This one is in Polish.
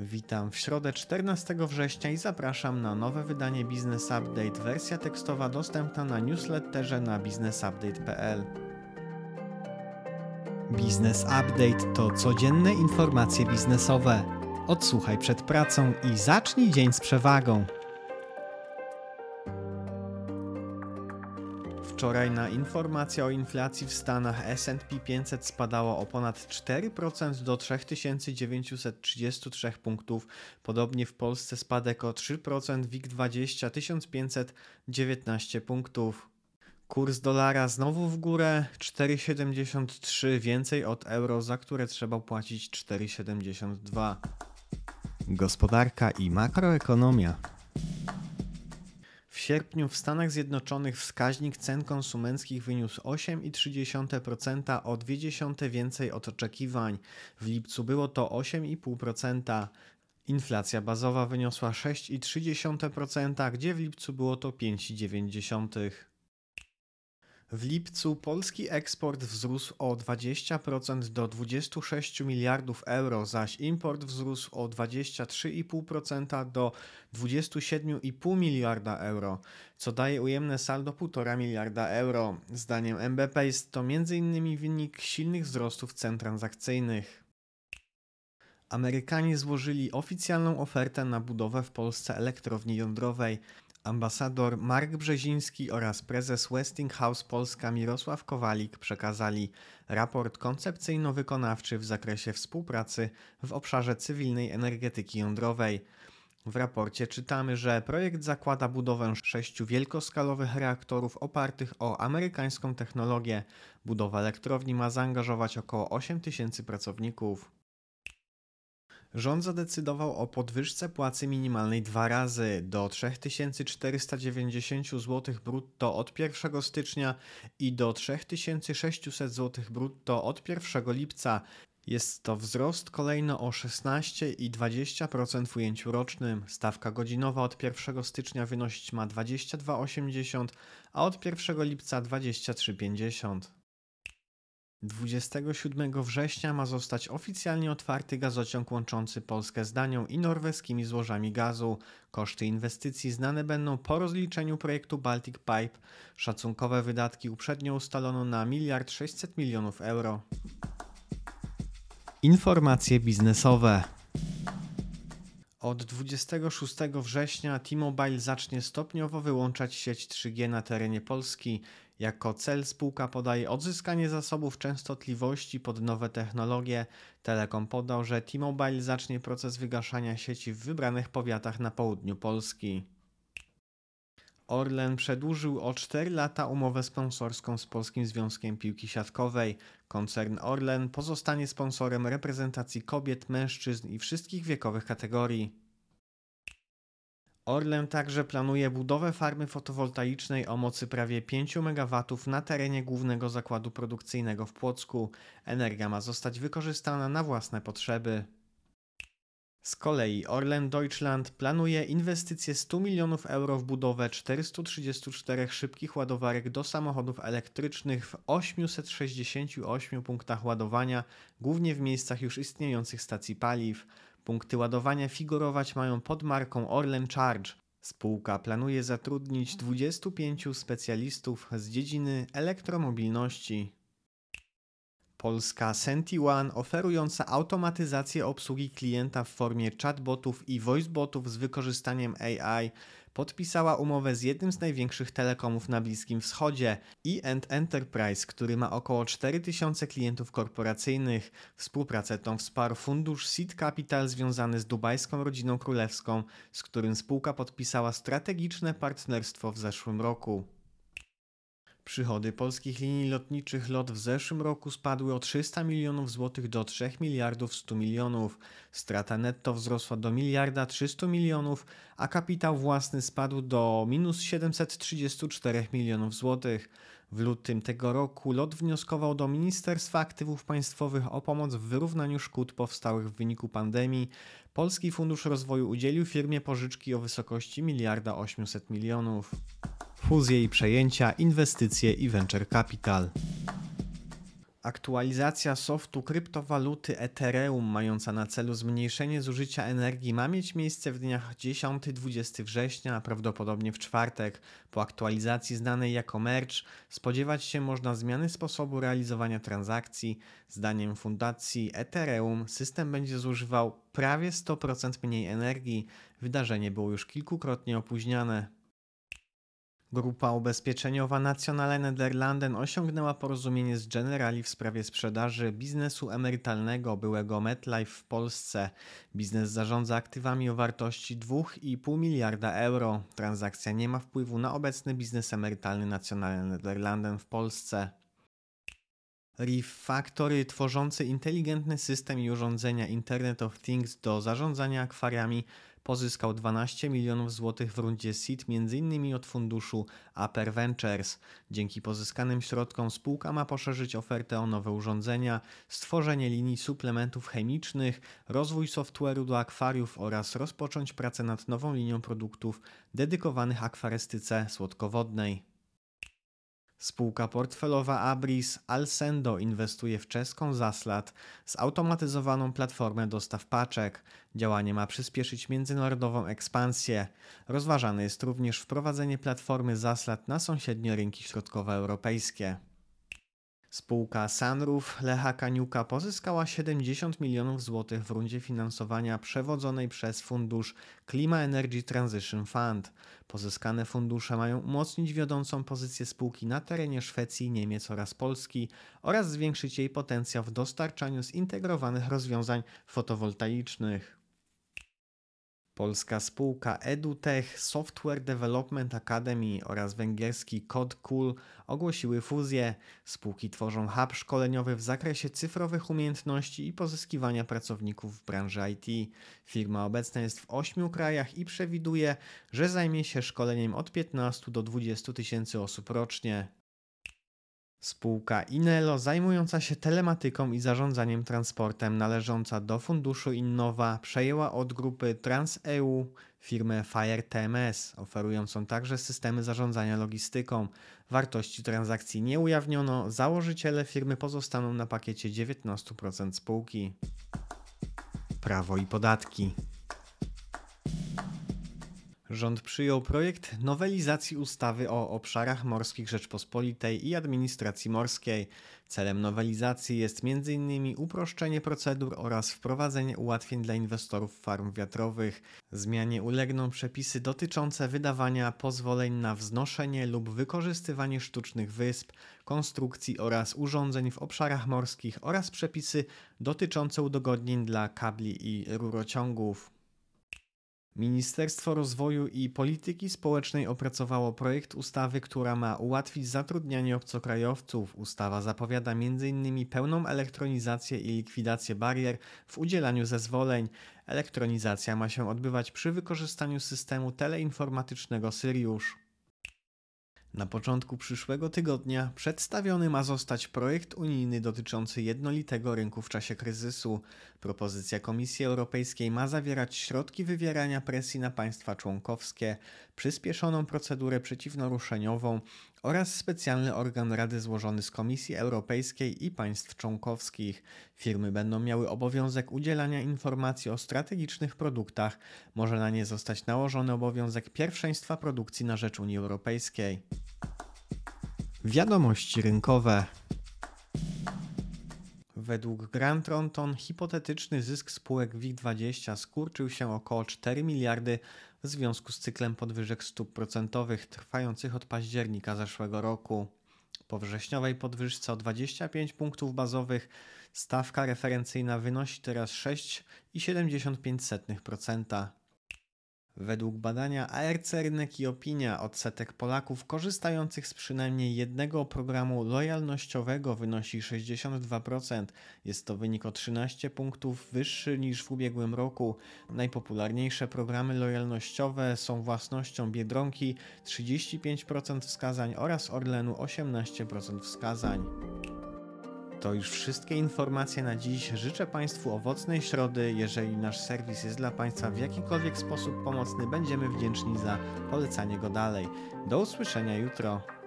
Witam w środę 14 września i zapraszam na nowe wydanie Business Update. Wersja tekstowa dostępna na newsletterze na businessupdate.pl. Business Update to codzienne informacje biznesowe. Odsłuchaj przed pracą i zacznij dzień z przewagą. Wczoraj na informację o inflacji w Stanach S&P 500 spadało o ponad 4% do 3933 punktów. Podobnie w Polsce spadek o 3%, WIG20 1519 punktów. Kurs dolara znowu w górę 4,73 więcej od euro, za które trzeba płacić 4,72. Gospodarka i makroekonomia. W sierpniu w Stanach Zjednoczonych wskaźnik cen konsumenckich wyniósł 8,3%, o 0,2 więcej od oczekiwań. W lipcu było to 8,5%. Inflacja bazowa wyniosła 6,3%, gdzie w lipcu było to 5,9%. W lipcu polski eksport wzrósł o 20% do 26 miliardów euro, zaś import wzrósł o 23,5% do 27,5 miliarda euro, co daje ujemne saldo 1,5 miliarda euro. Zdaniem MBP jest to m.in. wynik silnych wzrostów cen transakcyjnych. Amerykanie złożyli oficjalną ofertę na budowę w Polsce elektrowni jądrowej. Ambasador Mark Brzeziński oraz prezes Westinghouse Polska Mirosław Kowalik przekazali raport koncepcyjno-wykonawczy w zakresie współpracy w obszarze cywilnej energetyki jądrowej. W raporcie czytamy, że projekt zakłada budowę sześciu wielkoskalowych reaktorów opartych o amerykańską technologię. Budowa elektrowni ma zaangażować około 8 tysięcy pracowników. Rząd zadecydował o podwyżce płacy minimalnej dwa razy do 3490 zł brutto od 1 stycznia i do 3600 zł brutto od 1 lipca. Jest to wzrost kolejno o 16,20% w ujęciu rocznym. Stawka godzinowa od 1 stycznia wynosić ma 22,80, a od 1 lipca 23,50. 27 września ma zostać oficjalnie otwarty gazociąg łączący Polskę z Danią i norweskimi złożami gazu. Koszty inwestycji znane będą po rozliczeniu projektu Baltic Pipe. Szacunkowe wydatki uprzednio ustalono na 1 600 milionów euro. Informacje biznesowe. Od 26 września T-Mobile zacznie stopniowo wyłączać sieć 3G na terenie Polski. Jako cel spółka podaje odzyskanie zasobów częstotliwości pod nowe technologie. Telekom podał, że T-Mobile zacznie proces wygaszania sieci w wybranych powiatach na południu Polski. Orlen przedłużył o 4 lata umowę sponsorską z Polskim Związkiem Piłki Siatkowej. Koncern Orlen pozostanie sponsorem reprezentacji kobiet, mężczyzn i wszystkich wiekowych kategorii. Orlen także planuje budowę farmy fotowoltaicznej o mocy prawie 5 MW na terenie głównego zakładu produkcyjnego w Płocku. Energia ma zostać wykorzystana na własne potrzeby. Z kolei Orlen Deutschland planuje inwestycje 100 milionów euro w budowę 434 szybkich ładowarek do samochodów elektrycznych w 868 punktach ładowania, głównie w miejscach już istniejących stacji paliw. Punkty ładowania figurować mają pod marką Orlen Charge. Spółka planuje zatrudnić 25 specjalistów z dziedziny elektromobilności. Polska SentiOne oferująca automatyzację obsługi klienta w formie chatbotów i voicebotów z wykorzystaniem AI podpisała umowę z jednym z największych telekomów na Bliskim Wschodzie, E Enterprise, który ma około 4000 klientów korporacyjnych. Współpracę tą wsparł fundusz Seed Capital związany z dubajską rodziną królewską, z którym spółka podpisała strategiczne partnerstwo w zeszłym roku. Przychody polskich linii lotniczych LOT w zeszłym roku spadły o 300 milionów złotych do 3 miliardów 100 milionów. Strata netto wzrosła do miliarda 300 milionów, a kapitał własny spadł do minus 734 milionów złotych. W lutym tego roku LOT wnioskował do Ministerstwa Aktywów Państwowych o pomoc w wyrównaniu szkód powstałych w wyniku pandemii. Polski Fundusz Rozwoju udzielił firmie pożyczki o wysokości miliarda 800 milionów fuzje i przejęcia, inwestycje i venture capital. Aktualizacja softu kryptowaluty Ethereum mająca na celu zmniejszenie zużycia energii ma mieć miejsce w dniach 10-20 września, a prawdopodobnie w czwartek. Po aktualizacji znanej jako merge spodziewać się można zmiany sposobu realizowania transakcji. Zdaniem fundacji Ethereum system będzie zużywał prawie 100% mniej energii. Wydarzenie było już kilkukrotnie opóźniane. Grupa ubezpieczeniowa Nationale Nederlanden osiągnęła porozumienie z Generali w sprawie sprzedaży biznesu emerytalnego byłego MetLife w Polsce. Biznes zarządza aktywami o wartości 2,5 miliarda euro. Transakcja nie ma wpływu na obecny biznes emerytalny Nationale Nederlanden w Polsce. Reef Factory, tworzący inteligentny system i urządzenia Internet of Things do zarządzania akwariami, pozyskał 12 milionów złotych w rundzie seed m.in. od funduszu Upper Ventures. Dzięki pozyskanym środkom spółka ma poszerzyć ofertę o nowe urządzenia, stworzenie linii suplementów chemicznych, rozwój software'u do akwariów oraz rozpocząć pracę nad nową linią produktów dedykowanych akwarystyce słodkowodnej. Spółka portfelowa Abris Alsendo inwestuje w czeską Zaslat, zautomatyzowaną platformę dostaw paczek. Działanie ma przyspieszyć międzynarodową ekspansję. Rozważane jest również wprowadzenie platformy Zaslat na sąsiednie rynki środkowoeuropejskie. Spółka Sunroof Lecha Kaniuka pozyskała 70 milionów złotych w rundzie finansowania przewodzonej przez fundusz Klima Energy Transition Fund. Pozyskane fundusze mają umocnić wiodącą pozycję spółki na terenie Szwecji, Niemiec oraz Polski oraz zwiększyć jej potencjał w dostarczaniu zintegrowanych rozwiązań fotowoltaicznych. Polska spółka EduTech, Software Development Academy oraz węgierski CodeCool ogłosiły fuzję. Spółki tworzą hub szkoleniowy w zakresie cyfrowych umiejętności i pozyskiwania pracowników w branży IT. Firma obecna jest w ośmiu krajach i przewiduje, że zajmie się szkoleniem od 15 do 20 tysięcy osób rocznie. Spółka Inelo zajmująca się telematyką i zarządzaniem transportem należąca do funduszu Innowa przejęła od grupy TransEU firmę Fire TMS, oferującą także systemy zarządzania logistyką. Wartości transakcji nie ujawniono, założyciele firmy pozostaną na pakiecie 19% spółki. Prawo i podatki. Rząd przyjął projekt nowelizacji ustawy o obszarach morskich Rzeczpospolitej i administracji morskiej. Celem nowelizacji jest m.in. uproszczenie procedur oraz wprowadzenie ułatwień dla inwestorów farm wiatrowych. Zmianie ulegną przepisy dotyczące wydawania pozwoleń na wznoszenie lub wykorzystywanie sztucznych wysp, konstrukcji oraz urządzeń w obszarach morskich oraz przepisy dotyczące udogodnień dla kabli i rurociągów. Ministerstwo Rozwoju i Polityki Społecznej opracowało projekt ustawy, która ma ułatwić zatrudnianie obcokrajowców. Ustawa zapowiada m.in. pełną elektronizację i likwidację barier w udzielaniu zezwoleń. Elektronizacja ma się odbywać przy wykorzystaniu systemu teleinformatycznego Syriusz. Na początku przyszłego tygodnia przedstawiony ma zostać projekt unijny dotyczący jednolitego rynku w czasie kryzysu. Propozycja Komisji Europejskiej ma zawierać środki wywierania presji na państwa członkowskie, przyspieszoną procedurę przeciwnaruszeniową oraz specjalny organ Rady złożony z Komisji Europejskiej i państw członkowskich. Firmy będą miały obowiązek udzielania informacji o strategicznych produktach. Może na nie zostać nałożony obowiązek pierwszeństwa produkcji na rzecz Unii Europejskiej. Wiadomości rynkowe. Według Grant Thornton hipotetyczny zysk spółek WIG20 skurczył się około 4 miliardy w związku z cyklem podwyżek stóp procentowych trwających od października zeszłego roku. Po wrześniowej podwyżce o 25 punktów bazowych stawka referencyjna wynosi teraz 6,75%. Według badania ARC Rynek i Opinia odsetek Polaków korzystających z przynajmniej jednego programu lojalnościowego wynosi 62%. Jest to wynik o 13 punktów wyższy niż w ubiegłym roku. Najpopularniejsze programy lojalnościowe są własnością Biedronki 35% wskazań oraz Orlenu 18% wskazań. To już wszystkie informacje na dziś. Życzę Państwu owocnej środy. Jeżeli nasz serwis jest dla Państwa w jakikolwiek sposób pomocny, będziemy wdzięczni za polecanie go dalej. Do usłyszenia jutro.